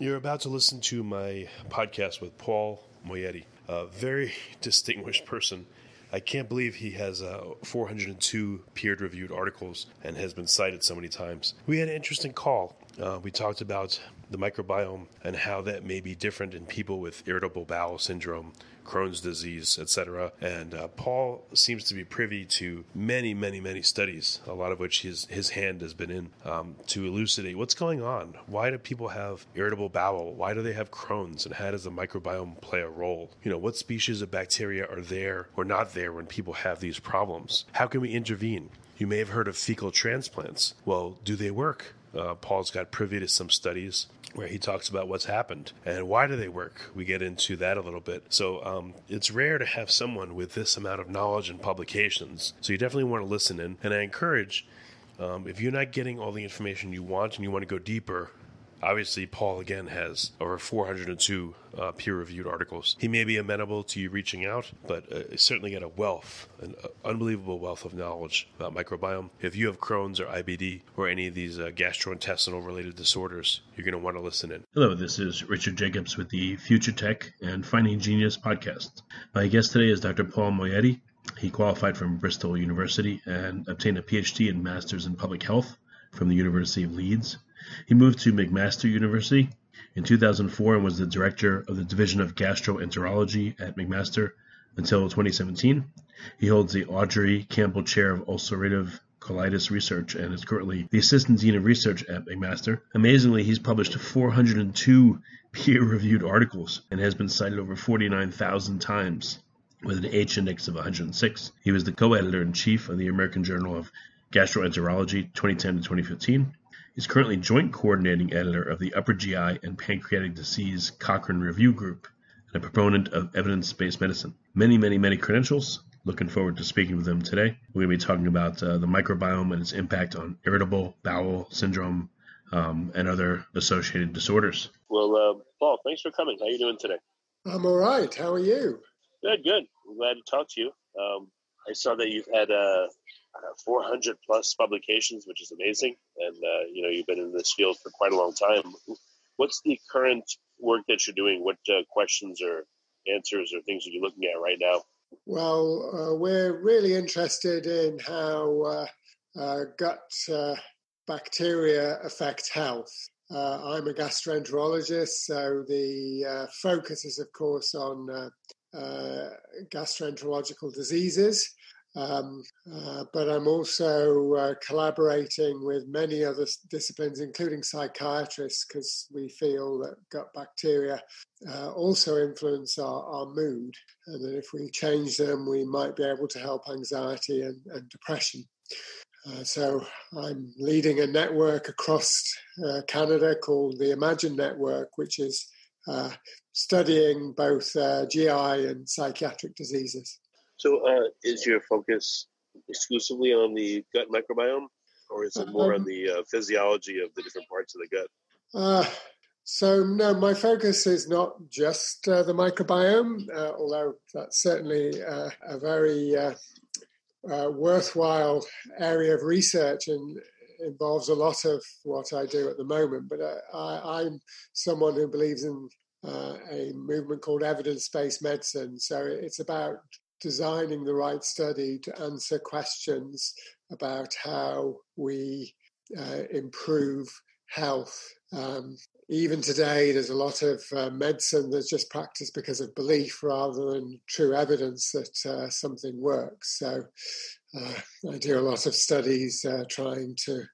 You're about to listen to my podcast with Paul Moayyedi, a very distinguished person. I can't believe he has uh, 402 peer reviewed articles and has been cited so many times. We had an interesting call. Uh, we talked about the microbiome and how that may be different in people with irritable bowel syndrome, Crohn's disease, etc. And uh, Paul seems to be privy to many, many, many studies, a lot of which his, his hand has been in, um, to elucidate what's going on. Why do people have irritable bowel? Why do they have Crohn's? And how does the microbiome play a role? You know, what species of bacteria are there or not there when people have these problems? How can we intervene? You may have heard of fecal transplants. Well, do they work? Uh, Paul's got privy to some studies where he talks about what's happened and why do they work. We get into that a little bit. So um, it's rare to have someone with this amount of knowledge and publications. So you definitely want to listen in. And I encourage, um, if you're not getting all the information you want and you want to go deeper, Obviously, Paul again has over 402 uh, peer reviewed articles. He may be amenable to you reaching out, but uh, certainly got a wealth, an uh, unbelievable wealth of knowledge about microbiome. If you have Crohn's or IBD or any of these uh, gastrointestinal related disorders, you're going to want to listen in. Hello, this is Richard Jacobs with the Future Tech and Finding Genius podcast. My guest today is Dr. Paul Moayyedi. He qualified from Bristol University and obtained a PhD and Master's in Public Health from the University of Leeds. He moved to McMaster University in 2004 and was the director of the Division of Gastroenterology at McMaster until 2017. He holds the Audrey Campbell Chair of Ulcerative Colitis Research and is currently the Assistant Dean of Research at McMaster. Amazingly, he's published 402 peer reviewed articles and has been cited over 49,000 times with an H index of 106. He was the co editor in chief of the American Journal of Gastroenterology 2010 to 2015 is currently joint coordinating editor of the Upper GI and Pancreatic Disease Cochrane Review Group and a proponent of evidence based medicine. Many, many, many credentials. Looking forward to speaking with him today. We're going to be talking about uh, the microbiome and its impact on irritable bowel syndrome um, and other associated disorders. Well, uh, Paul, thanks for coming. How are you doing today? I'm all right. How are you? Good, good. I'm glad to talk to you. Um, I saw that you've had uh, uh, 400 plus publications, which is amazing. And uh, you know, you've been in this field for quite a long time. What's the current work that you're doing? What uh, questions or answers or things are you looking at right now? Well, uh, we're really interested in how uh, uh, gut bacteria affect health. I'm a gastroenterologist, so the focus is, of course, on gastroenterological diseases. Um, uh, but I'm also uh, collaborating with many other disciplines, including psychiatrists, because we feel that gut bacteria uh, also influence our, our, mood, and that if we change them, we might be able to help anxiety and, and depression. Uh, so I'm leading a network across uh, Canada called the Imagine Network, which is uh, studying both GI and psychiatric diseases. So, uh, is your focus exclusively on the gut microbiome, or is it more um, on the uh, physiology of the different parts of the gut? Uh, so, no, my focus is not just uh, the microbiome, uh, although that's certainly uh, a very worthwhile area of research and involves a lot of what I do at the moment. But I, am someone who believes in uh, a movement called evidence based medicine. So it's about designing the right study to answer questions about how we uh, improve health. Um, even today, there's a lot of uh, medicine that's just practiced because of belief rather than true evidence that uh, something works. So uh, I do a lot of studies uh, trying to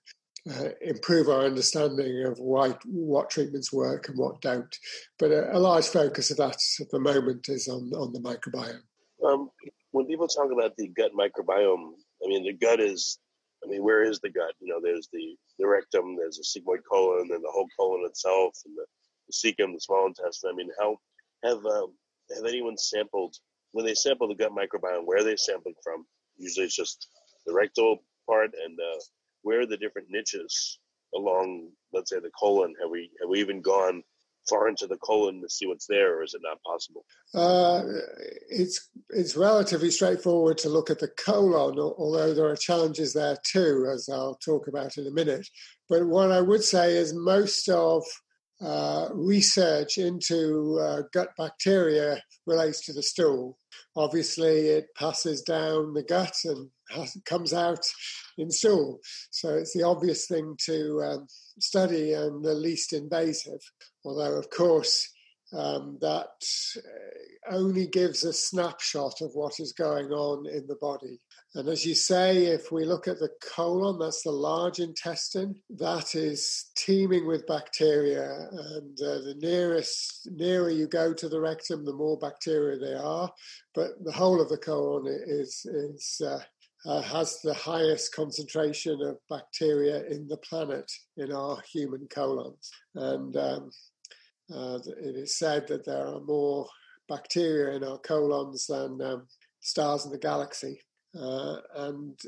uh, improve our understanding of why what treatments work and what don't. But a, a, large focus of that at the moment is on on the microbiome. Um, when people talk about the gut microbiome, I mean the gut is. I mean, where is the gut? You know, there's the, the rectum, there's the sigmoid colon, and the whole colon itself, and the, the cecum, the small intestine. I mean, how have uh, have anyone sampled when they sample the gut microbiome? Where are they sampling from? Usually, it's just the rectal part and uh, where are the different niches along, let's say, the colon? Have we have we even gone far into the colon to see what's there, or is it not possible? Uh, it's it's relatively straightforward to look at the colon, although there are challenges there too, as I'll talk about in a minute. But what I would say is most of uh, research into uh, gut bacteria relates to the stool. Obviously, it passes down the gut and has, comes out in stool. So it's the obvious thing to um, study and the least invasive. Although, of course, um, that uh, only gives a snapshot of what is going on in the body. And as you say, if we look at the colon, that's the large intestine, that is teeming with bacteria. And uh, the nearest, nearer you go to the rectum, the more bacteria there are. But the whole of the colon is, is uh, uh, has the highest concentration of bacteria in the planet in our human colons. And um, uh, it is said that there are more bacteria in our colons than um, stars in the galaxy. Uh, and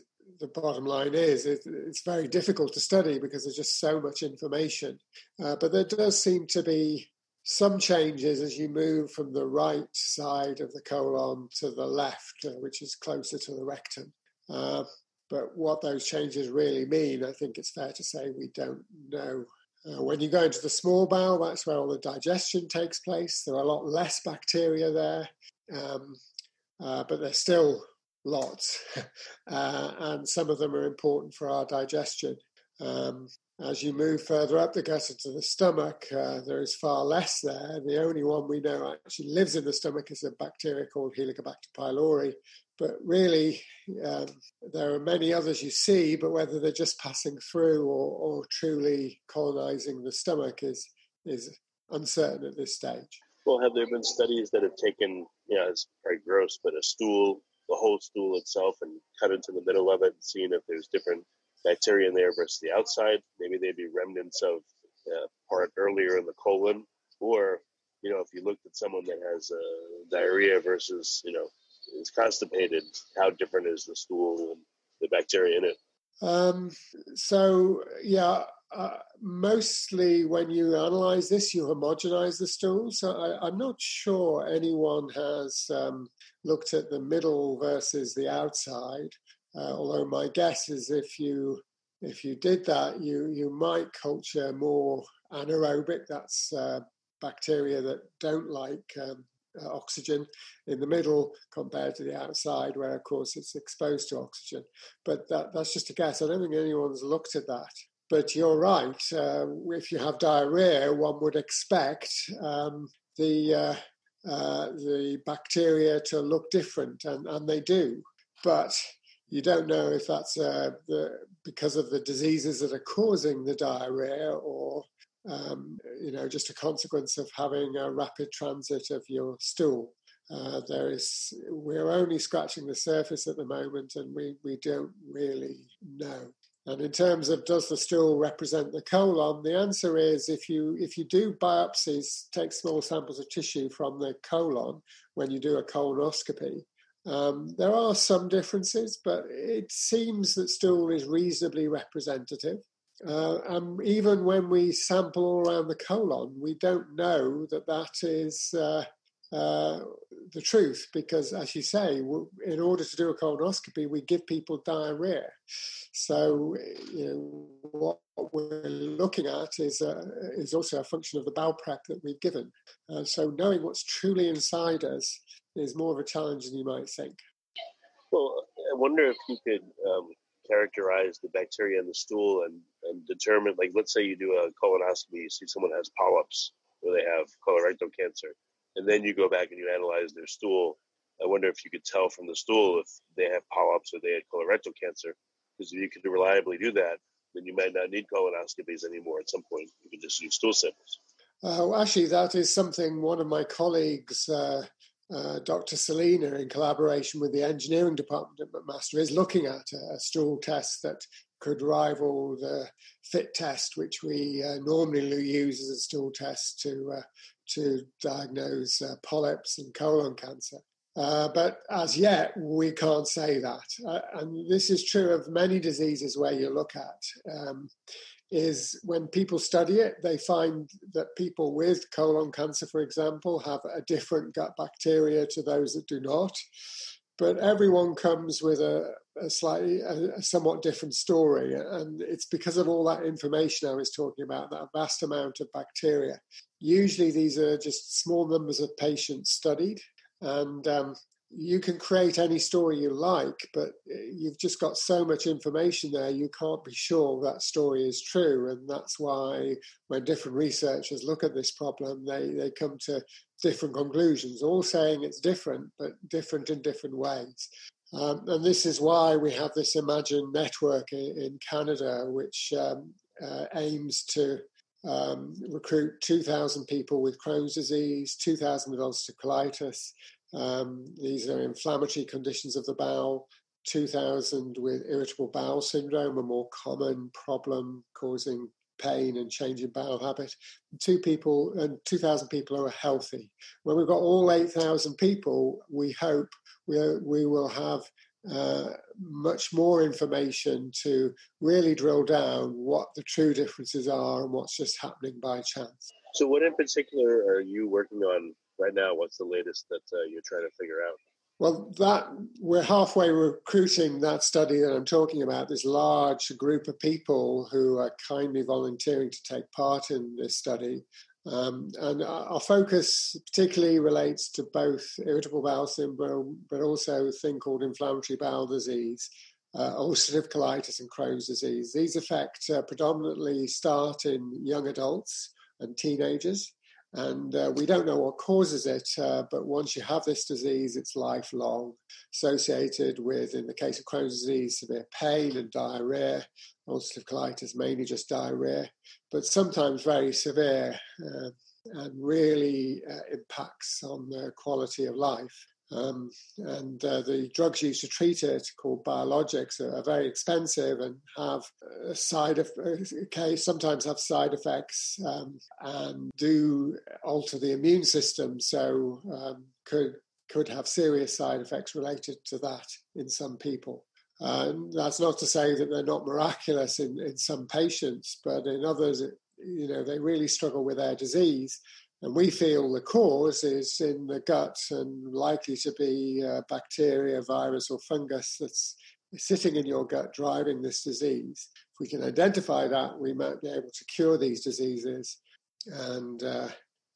the bottom line is it, it's very difficult to study because there's just so much information. Uh, but there does seem to be some changes as you move from the right side of the colon to the left, uh, which is closer to the rectum. Uh, but what those changes really mean, I think it's fair to say we don't know. Uh, when you go into the small bowel, that's where all the digestion takes place. There are a lot less bacteria there, um, uh, but there's still lots, uh, and some of them are important for our digestion. Um, as you move further up the gut into the stomach, uh, there is far less there. The only one we know actually lives in the stomach is a bacteria called Helicobacter pylori. But really, um, there are many others you see, but whether they're just passing through or, or truly colonizing the stomach is is uncertain at this stage. Well, have there been studies that have taken, know, it's very gross, but a stool the whole stool itself and cut into the middle of it and seeing if there's different bacteria in there versus the outside. Maybe they'd be remnants of uh, part earlier in the colon, or you know, if you looked at someone that has uh, diarrhea versus you know is constipated, how different is the stool and the bacteria in it? Um, so yeah, uh, mostly when you analyze this, you homogenize the stool. So I, am not sure anyone has um, looked at the middle versus the outside. Uh, although my guess is if you if you did that, you you might culture more anaerobic. That's uh, bacteria that don't like um, uh, oxygen in the middle compared to the outside, where of course it's exposed to oxygen. But that, that's just a guess. I don't think anyone's looked at that. But you're right. Uh, if you have diarrhea, one would expect um, the uh, uh, the bacteria to look different, and, and they do. But you don't know if that's uh, the, because of the diseases that are causing the diarrhea or um, you know just a consequence of having a rapid transit of your stool. Uh, there is we're only scratching the surface at the moment, and we we don't really know. And in terms of does the stool represent the colon, the answer is if you if you do biopsies, take small samples of tissue from the colon when you do a colonoscopy, um, there are some differences, but it seems that stool is reasonably representative. Uh, and even when we sample all around the colon, we don't know that that is uh, uh, the truth because, as you say, in order to do a colonoscopy, we give people diarrhea. So, you know, what we're looking at is uh, is also a function of the bowel prep that we've given. Uh, so, knowing what's truly inside us is more of a challenge than you might think. Well, I wonder if you could um, characterize the bacteria in the stool and and determine, like, let's say you do a colonoscopy, you see someone has polyps or they have colorectal cancer, and then you go back and you analyze their stool. I wonder if you could tell from the stool if they have polyps or they had colorectal cancer. Because if you could reliably do that, then you might not need colonoscopies anymore at some point. You could just use stool samples. Uh, actually, that is something one of my colleagues, uh, uh, Dr. Selina, in collaboration with the engineering department at McMaster, is looking at a stool test that could rival the FIT test, which we uh, normally use as a stool test to uh, to diagnose uh, polyps and colon cancer. Uh, but as yet, we can't say that. Uh, and this is true of many diseases where you look at. Um, is when people study it, they find that people with colon cancer, for example, have a different gut bacteria to those that do not. But everyone comes with a, a slightly, a, a somewhat different story. And it's because of all that information I was talking about, that vast amount of bacteria. Usually, these are just small numbers of patients studied. And um, you can create any story you like, but you've just got so much information there, you can't be sure that story is true. And that's why when different researchers look at this problem, they, they come to different conclusions, all saying it's different, but different in different ways. Um, and this is why we have this Imagine network in, in Canada, which um, uh, aims to um, recruit 2,000 people with Crohn's disease, 2,000 with ulcerative colitis. Um, these are inflammatory conditions of the bowel. 2,000 with irritable bowel syndrome, a more common problem causing pain and changing bowel habit. Two people and 2,000 people are healthy. When we've got all 8,000 people, we hope we, we will have uh, much more information to really drill down what the true differences are and what's just happening by chance. So, what in particular are you working on right now? What's the latest that uh, you're trying to figure out? Well, that we're halfway recruiting that study that I'm talking about. This large group of people who are kindly volunteering to take part in this study, um, and our focus particularly relates to both irritable bowel syndrome, but also a thing called inflammatory bowel disease, uh, ulcerative colitis, and Crohn's disease. These affect uh, predominantly start in young adults and teenagers. And uh, we don't know what causes it, uh, but once you have this disease, it's lifelong, associated with, in the case of Crohn's disease, severe pain and diarrhea, ulcerative colitis, mainly just diarrhea, but sometimes very severe uh, and really uh, impacts on the quality of life. Um, and uh, the drugs used to treat it, called biologics, are, are very expensive and have uh, side of, okay, sometimes have side effects um, and do alter the immune system. So um, could could have serious side effects related to that in some people. And that's not to say that they're not miraculous in, in some patients, but in others, it, you know, they really struggle with their disease and we feel the cause is in the gut and likely to be bacteria, virus, or fungus that's sitting in your gut driving this disease. If we can identify that, we might be able to cure these diseases and uh,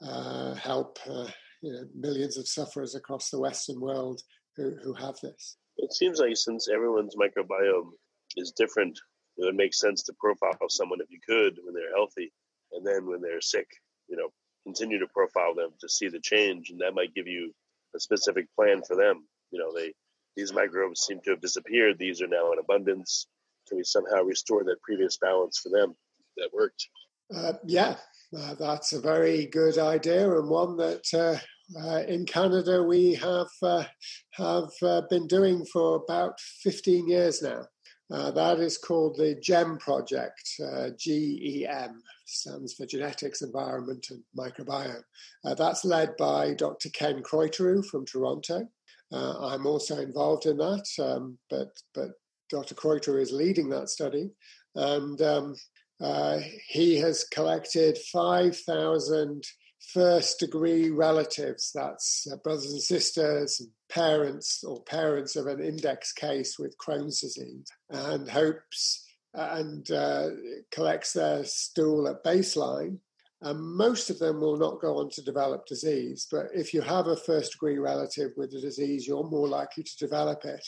uh, help uh, you know, millions of sufferers across the Western world who, who have this. It seems like since everyone's microbiome is different, it makes sense to profile someone if you could when they're healthy, and then when they're sick, you know, continue to profile them to see the change, and that might give you a specific plan for them. You know, they these microbes seem to have disappeared; these are now in abundance. Can we somehow restore that previous balance for them that worked? Uh, yeah, uh, that's a very good idea, and one that uh, uh in Canada we have uh, have uh, been doing for about fifteen years now. That is called the GEM project, GEM stands for Genetics, Environment, and Microbiome. Uh, that's led by Dr. Ken Croitoru from Toronto. Uh, I'm also involved in that, um, but but Dr. Kroiteru is leading that study, and um, uh, he has collected 5,000 first degree relatives, that's uh, brothers and sisters, and parents or parents of an index case with Crohn's disease, and hopes and uh, collects their stool at baseline. And most of them will not go on to develop disease. But if you have a first degree relative with a disease, you're more likely to develop it.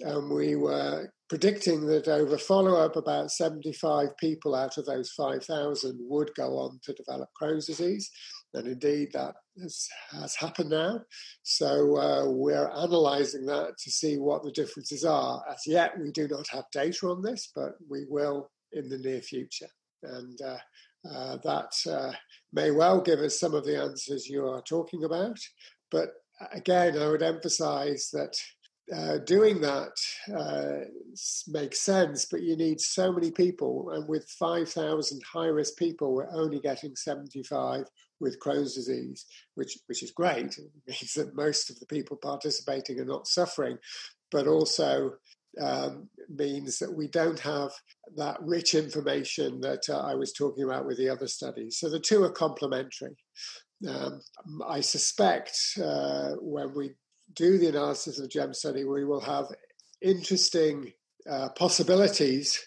and we were predicting that over follow up, about 75 people out of those 5,000 would go on to develop Crohn's disease. And indeed, that has, has happened now. So uh, we're analysing that to see what the differences are. As yet, we do not have data on this, but we will in the near future. And uh, uh, that uh, may well give us some of the answers you are talking about. But again, I would emphasize that uh, doing that uh, makes sense, but you need so many people. And with 5,000 high risk people, we're only getting 75 with Crohn's disease, which, which is great. It means that most of the people participating are not suffering, but also um, means that we don't have that rich information that uh, I was talking about with the other studies. So the two are complementary. Um, I suspect uh, when we do the analysis of the GEM study, we will have interesting uh, possibilities,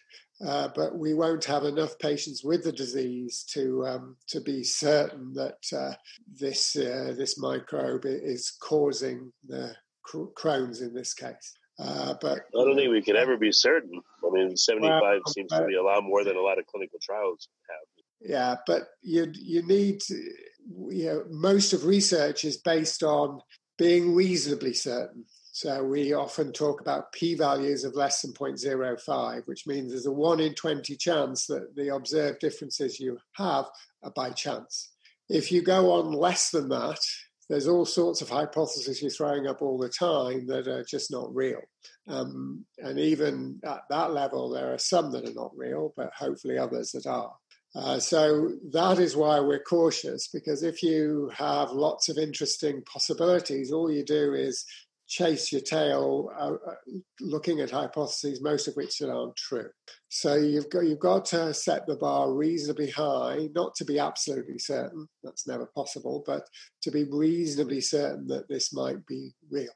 uh, but we won't have enough patients with the disease to um, to be certain that uh, this uh, this microbe is causing the Crohn's in this case. Uh, but I don't think we can ever be certain. I mean, seventy-five well, seems to be a lot more than a lot of clinical trials have. Yeah, but you you need you know most of research is based on being reasonably certain. So we often talk about p-values of less than 0.05, which means there's a one in 20 chance that the observed differences you have are by chance. If you go on less than that, there's all sorts of hypotheses you're throwing up all the time that are just not real. Um, and even at that level, there are some that are not real, but hopefully others that are. Uh, so that is why we're cautious because if you have lots of interesting possibilities, all you do is chase your tail, uh, uh looking at hypotheses, most of which aren't true. So you've got you've got to set the bar reasonably high, not to be absolutely certain. That's never possible, but to be reasonably certain that this might be real.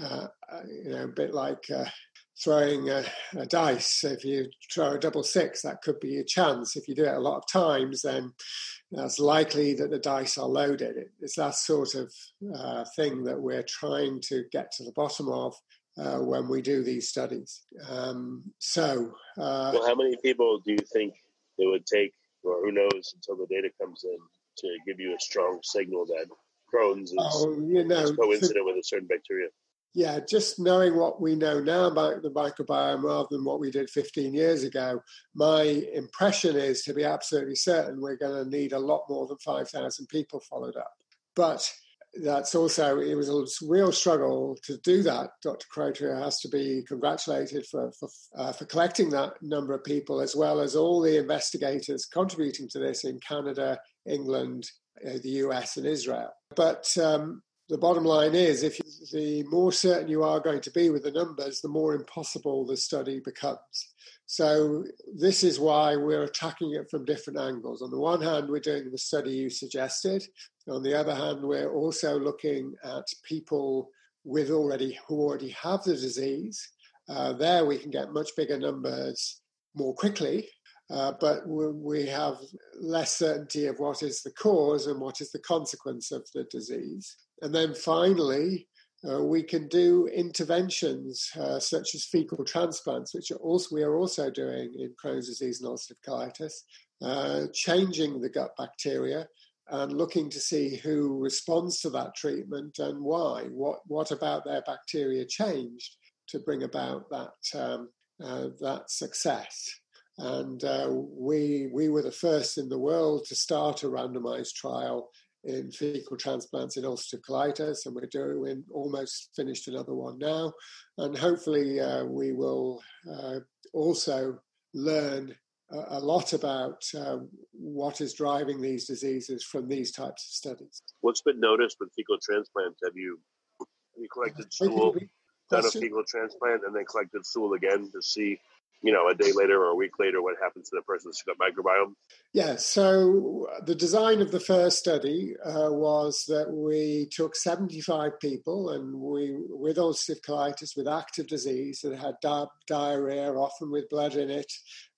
Uh, uh you know, a bit like uh, throwing a, a, dice. If you throw a double six, that could be a chance. If you do it a lot of times, then that's likely that the dice are loaded. It's that sort of uh, thing that we're trying to get to the bottom of uh, when we do these studies. Um, so, uh, well, how many people do you think it would take, or who knows, until the data comes in to give you a strong signal that Crohn's is, oh, you know, is coincident with a certain bacteria? Yeah, just knowing what we know now about the microbiome rather than what we did 15 years ago, my impression is to be absolutely certain we're going to need a lot more than 5,000 people followed up. But that's also, it was a real struggle to do that. Dr. Croitoru has to be congratulated for, for, uh, for collecting that number of people, as well as all the investigators contributing to this in Canada, England, uh, the US, and Israel. But um, the bottom line is if the more certain you are going to be with the numbers, the more impossible the study becomes. So, this is why we're attacking it from different angles. On the one hand, we're doing the study you suggested. On the other hand, we're also looking at people with already who already have the disease. Uh, there, we can get much bigger numbers more quickly, uh, but we have less certainty of what is the cause and what is the consequence of the disease. And then finally, uh, we can do interventions uh, such as fecal transplants, which are also, we are also doing in Crohn's disease and ulcerative colitis, uh, changing the gut bacteria and looking to see who responds to that treatment and why. What, what about their bacteria changed to bring about that, um, uh, that success? And uh, we, we were the first in the world to start a randomized trial in fecal transplants in ulcerative colitis, and we're doing almost finished another one now. And hopefully, uh, we will uh, also learn a, a lot about uh, what is driving these diseases from these types of studies. What's been noticed with fecal transplants? Have you have you collected stool, done a fecal transplant, and then collected stool again to see you know, a day later or a week later, what happens to the person's gut microbiome? Yeah, so the design of the first study uh, was that we took 75 people and we, with ulcerative colitis, with active disease that had di- diarrhea, often with blood in it,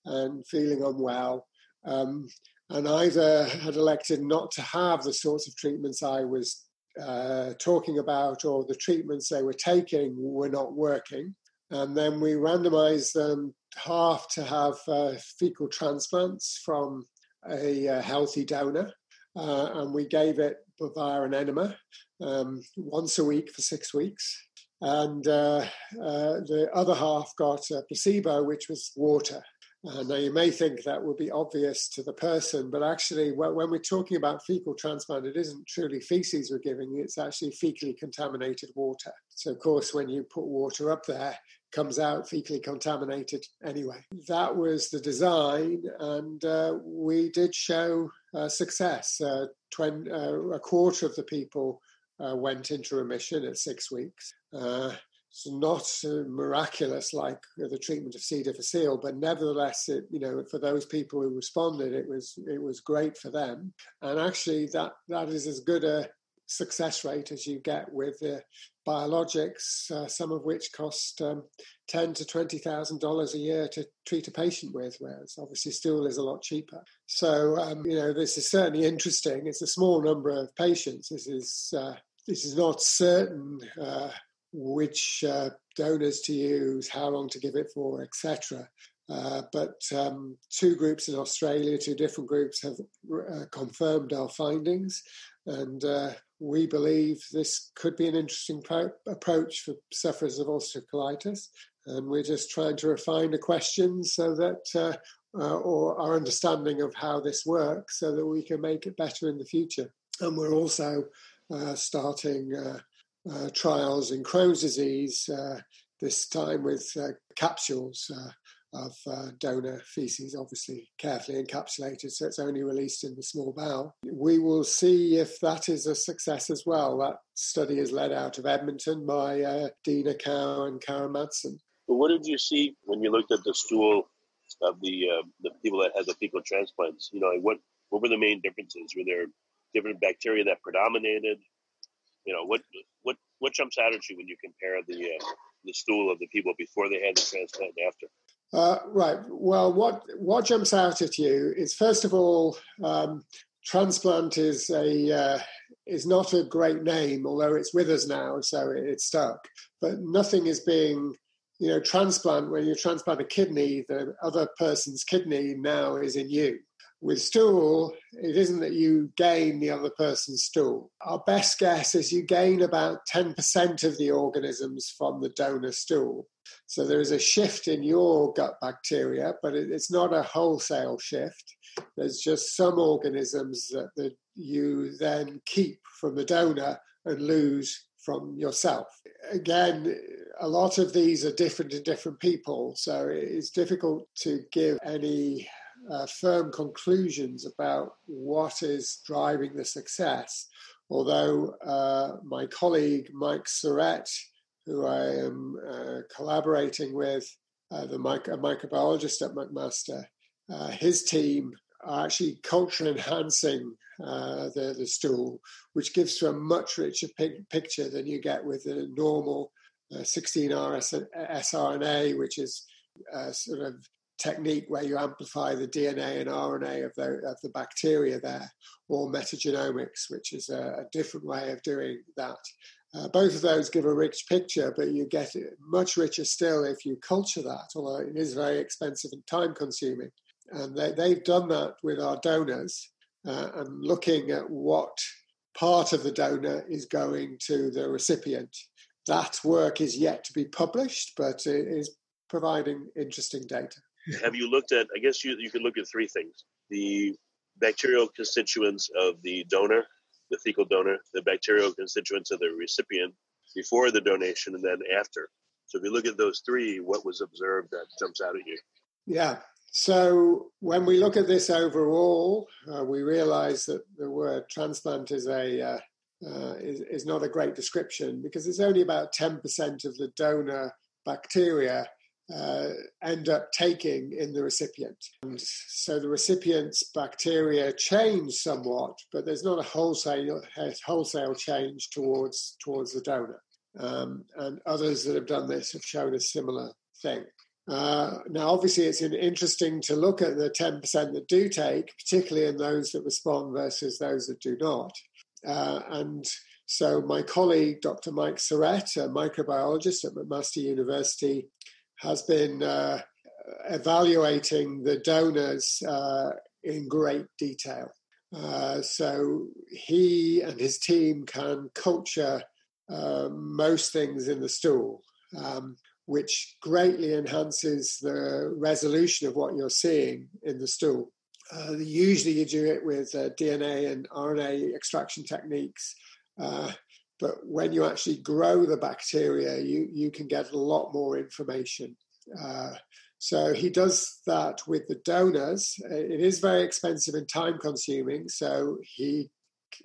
and feeling unwell, um, and either had elected not to have the sorts of treatments I was uh, talking about, or the treatments they were taking were not working And then we randomized them half to have uh, fecal transplants from a, a healthy donor, uh, and we gave it via an enema um, once a week for six weeks. And uh, uh, the other half got a placebo, which was water. Uh, now, you may think that would be obvious to the person, but actually, when we're talking about fecal transplant, it isn't truly feces we're giving, it's actually fecally contaminated water. So, of course, when you put water up there, comes out fecally contaminated anyway. That was the design, and uh, we did show uh, success. Uh, twen- uh, a quarter of the people uh, went into remission at six weeks. Uh, it's not miraculous like the treatment of C. difficile, but nevertheless, it, you know, for those people who responded, it was it was great for them. And actually, that that is as good a success rate as you get with the biologics, uh, some of which cost um, ten to twenty thousand dollars a year to treat a patient with, whereas obviously stool is a lot cheaper. So um, you know this is certainly interesting. It's a small number of patients. This is uh, this is not certain uh, which uh, donors to use, how long to give it for, etc. Uh, but um, two groups in Australia, two different groups, have uh, confirmed our findings, and uh, we believe this could be an interesting pro- approach for sufferers of ulcerative colitis. And we're just trying to refine the questions so that, uh, uh, or our understanding of how this works, so that we can make it better in the future. And we're also starting uh, trials in Crohn's disease, uh, this time with uh, capsules of donor feces, obviously carefully encapsulated, so it's only released in the small bowel. We will see if that is a success as well. That study is led out of Edmonton by uh, Dina Kao and Karen Madsen. But what did you see when you looked at the stool of the uh, the people that had the fecal transplants? You know, what what were the main differences? Were there different bacteria that predominated? You know, what what what jumps out at you when you compare the uh, the stool of the people before they had the transplant and after? Uh, right. Well, what what jumps out at you is first of all, um, transplant is a uh, is not a great name, although it's with us now, so it's stuck. But nothing is being you know, transplant, when you transplant a kidney, the other person's kidney now is in you. With stool, it isn't that you gain the other person's stool. Our best guess is you gain about 10% of the organisms from the donor stool. So there is a shift in your gut bacteria, but it's not a wholesale shift. There's just some organisms that, that you then keep from the donor and lose from yourself. Again, a lot of these are different in different people, so it's difficult to give any uh, firm conclusions about what is driving the success. Although uh, my colleague Mike Surette, who I am uh, collaborating with, uh, the micro- microbiologist at McMaster, uh, his team are actually culture enhancing uh, the, the stool, which gives you a much richer picture than you get with a normal 16S rRNA, which is sort of technique where you amplify the DNA and RNA of the, of the bacteria there, or metagenomics, which is a, a different way of doing that. Uh, both of those give a rich picture, but you get much richer still if you culture that, although it is very expensive and time consuming. And they, have done that with our donors uh, and looking at what part of the donor is going to the recipient. That work is yet to be published, but it is providing interesting data have you looked at? I guess you you could look at three things: the bacterial constituents of the donor, the fecal donor, the bacterial constituents of the recipient before the donation, and then after. So if you look at those three, what was observed that jumps out at you? Yeah. So when we look at this overall, uh, we realize that the word transplant is a uh, uh, is, is not a great description because it's only about 10% of the donor bacteria uh, end up taking in the recipient. And so the recipient's bacteria change somewhat, but there's not a wholesale wholesale change towards towards the donor. Um, and others that have done this have shown a similar thing. Uh, now, obviously, it's interesting to look at the 10% that do take, particularly in those that respond versus those that do not. Uh, and So my colleague, Dr. Mike Surette, a microbiologist at McMaster University, has been uh, evaluating the donors uh, in great detail. Uh, so he and his team can culture uh, most things in the stool, um, which greatly enhances the resolution of what you're seeing in the stool. Uh, usually, you do it with uh, DNA and RNA extraction techniques. But when you actually grow the bacteria, you, you can get a lot more information. Uh, so he does that with the donors. It is very expensive and time consuming, so he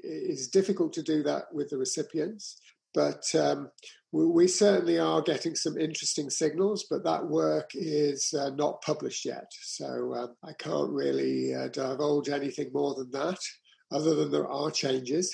is difficult to do that with the recipients. But um, we, we, certainly are getting some interesting signals, but that work is uh, not published yet. So um, I can't really uh, divulge anything more than that, other than there are changes.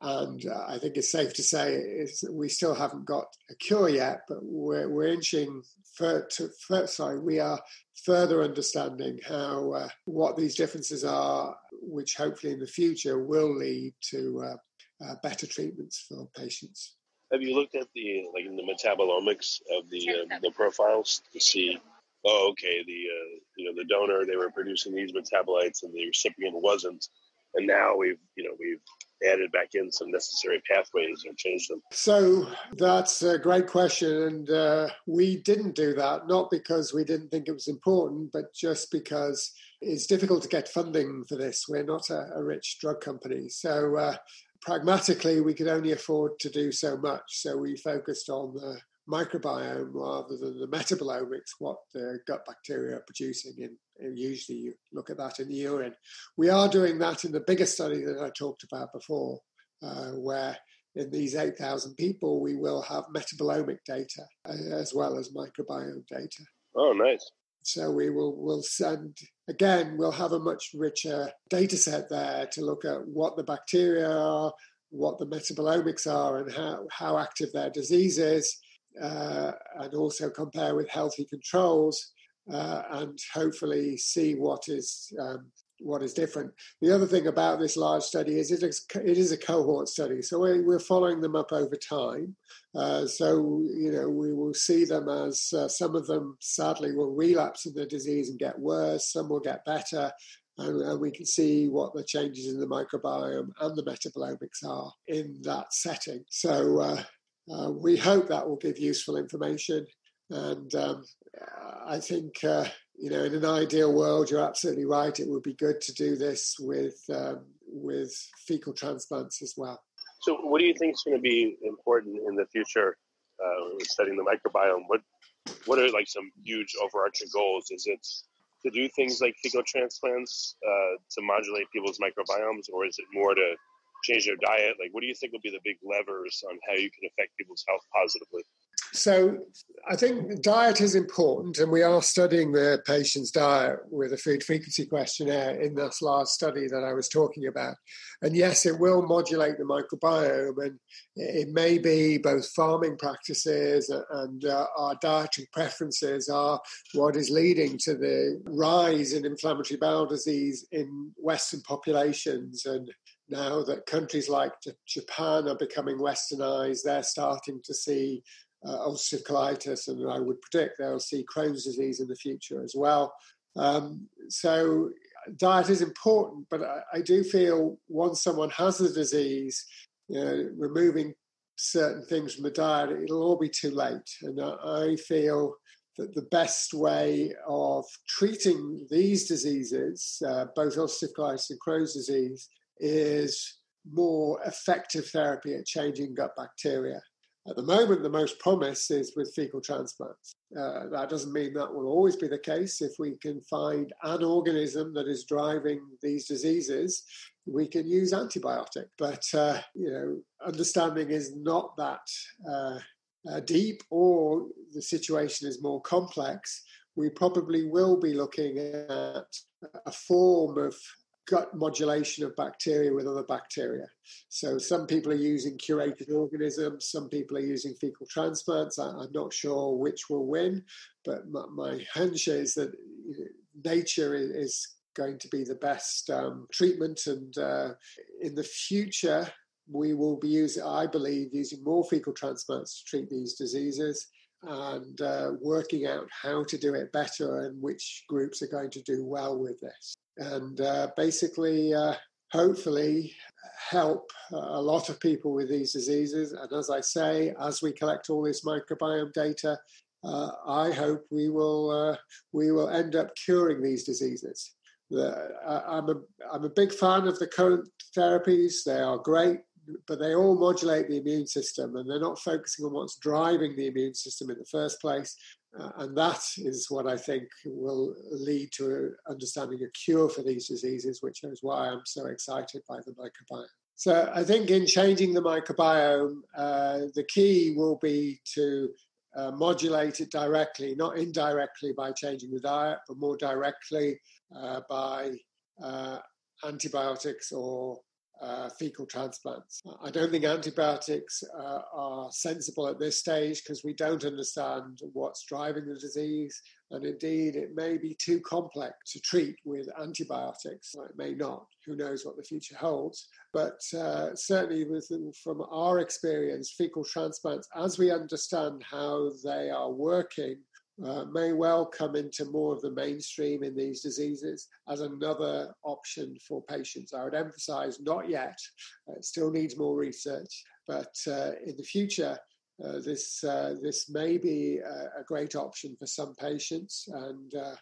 And uh, I think it's safe to say is we still haven't got a cure yet, but we're, we're inching for, to, for, sorry, we are further understanding how uh, what these differences are, which hopefully in the future will lead to uh, uh better treatments for patients. Have you looked at the like the metabolomics of the uh, the profiles to see? Oh, okay. The uh, you know the donor they were producing these metabolites and the recipient wasn't, and now we've you know we've added back in some necessary pathways or changed them? So that's a great question. And uh, we didn't do that, not because we didn't think it was important, but just because it's difficult to get funding for this. We're not a, a rich drug company. So uh, pragmatically, we could only afford to do so much. So we focused on the microbiome rather than the metabolomics, what the gut bacteria are producing. In, usually, you look at that in the urine. We are doing that in the bigger study that I talked about before, uh, where in these 8,000 people, we will have metabolomic data uh, as well as microbiome data. Oh, nice. So we will will send again. We'll have a much richer data set there to look at what the bacteria are, what the metabolomics are, and how how active their disease is, uh, and also compare with healthy controls uh, and hopefully see what is um, what is different. The other thing about this large study is it is, it is a cohort study, so we're following them up over time. Uh, so you know we will see them as uh, some of them sadly will relapse in the disease and get worse. Some will get better. And, and we can see what the changes in the microbiome and the metabolomics are in that setting. So, uh, uh, we hope that will give useful information. And um, I think, uh, you know, in an ideal world, you're absolutely right. It would be good to do this with um, with fecal transplants as well. So, what do you think is going to be important in the future uh, studying the microbiome? What what are like some huge overarching goals? Is it to do things like fecal transplants uh, to modulate people's microbiomes, or is it more to change their diet? Like, what do you think will be the big levers on how you can affect people's health positively? So, I think diet is important, and we are studying the patient's diet with a food frequency questionnaire in this last study that I was talking about. And yes, it will modulate the microbiome, and it may be both farming practices and uh, our dietary preferences are what is leading to the rise in inflammatory bowel disease in Western populations and now that countries like Japan are becoming westernized, they're starting to see uh, ulcerative colitis, and I would predict they'll see Crohn's disease in the future as well. Um, so, diet is important, but I, I, do feel once someone has the disease, you know, removing certain things from the diet, it'll all be too late. And I feel that the best way of treating these diseases, uh, both ulcerative colitis and Crohn's disease, is more effective therapy at changing gut bacteria. At the moment, the most promise is with fecal transplants. Uh, that doesn't mean that will always be the case. If we can find an organism that is driving these diseases, we can use antibiotic. But uh, you know, understanding is not that uh, uh deep, or the situation is more complex. We probably will be looking at a form of gut modulation of bacteria with other bacteria. So some people are using curated organisms, some people are using fecal transplants. I, am not sure which will win, but my, my hunch is that nature is going to be the best um, treatment. And uh, in the future, we will be using, I believe, using more fecal transplants to treat these diseases and uh, working out how to do it better and which groups are going to do well with this. And uh, basically, uh, hopefully, help a lot of people with these diseases. And as I say, as we collect all this microbiome data, uh, I hope we will uh, we will end up curing these diseases. The, I'm a I'm a big fan of the current therapies. They are great but they all modulate the immune system and they're not focusing on what's driving the immune system in the first place. Uh, and that is what I think will lead to understanding a cure for these diseases, which is why I'm so excited by the microbiome. So I think in changing the microbiome, uh, the key will be to uh, modulate it directly, not indirectly by changing the diet, but more directly uh, by uh, antibiotics or uh, fecal transplants. I don't think antibiotics uh, are sensible at this stage because we don't understand what's driving the disease. And indeed, it may be too complex to treat with antibiotics. It may not. Who knows what the future holds? But uh, certainly, with, from our experience, fecal transplants, as we understand how they are working, uh, may well come into more of the mainstream in these diseases as another option for patients. I would emphasize not yet, uh, it still needs more research, but uh, in the future, uh, this, uh, this may be a, a, great option for some patients. And uh,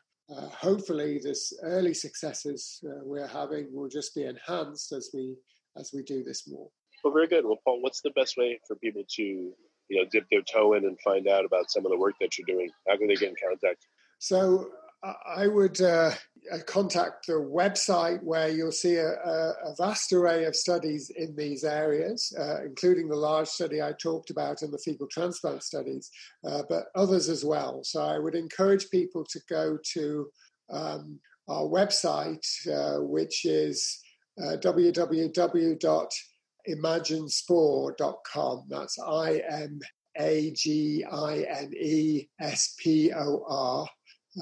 hopefully, this early successes we're having will just be enhanced as we, as we do this more. Well, very good. Well, Paul, what's the best way for people to you know dip their toe in and find out about some of the work that you're doing? How can they get in contact? So I would uh, uh, contact the website where you'll see a, a, vast array of studies in these areas, uh, including the large study I talked about and the fecal transplant studies, uh, but others as well. So I would encourage people to go to um, our website, uh, which is uh, www imaginespor.com. That's I M A G I N E S P O R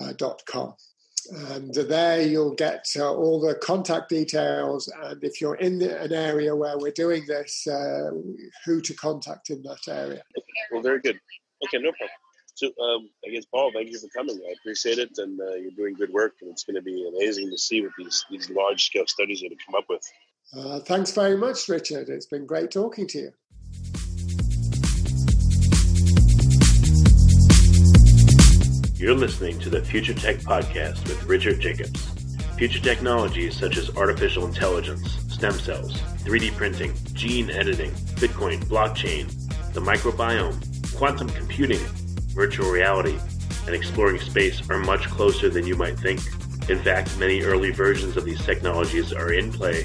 uh, dot com. And there you'll get uh, all the contact details. And if you're in an area where we're doing this, uh, who to contact in that area. Well, very good. Okay, no problem. So, um, I guess, Paul, thank you for coming. I appreciate it. And uh, you're doing good work. And it's going to be amazing to see what these, these large scale studies are going to come up with. Uh, thanks very much, Richard. It's been great talking to you. You're listening to the Future Tech Podcast with Richard Jacobs. Future technologies such as artificial intelligence, stem cells, 3D printing, gene editing, Bitcoin, blockchain, the microbiome, quantum computing, virtual reality, and exploring space are much closer than you might think. In fact, many early versions of these technologies are in play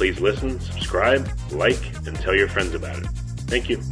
Please listen, subscribe, like, and tell your friends about it. Thank you.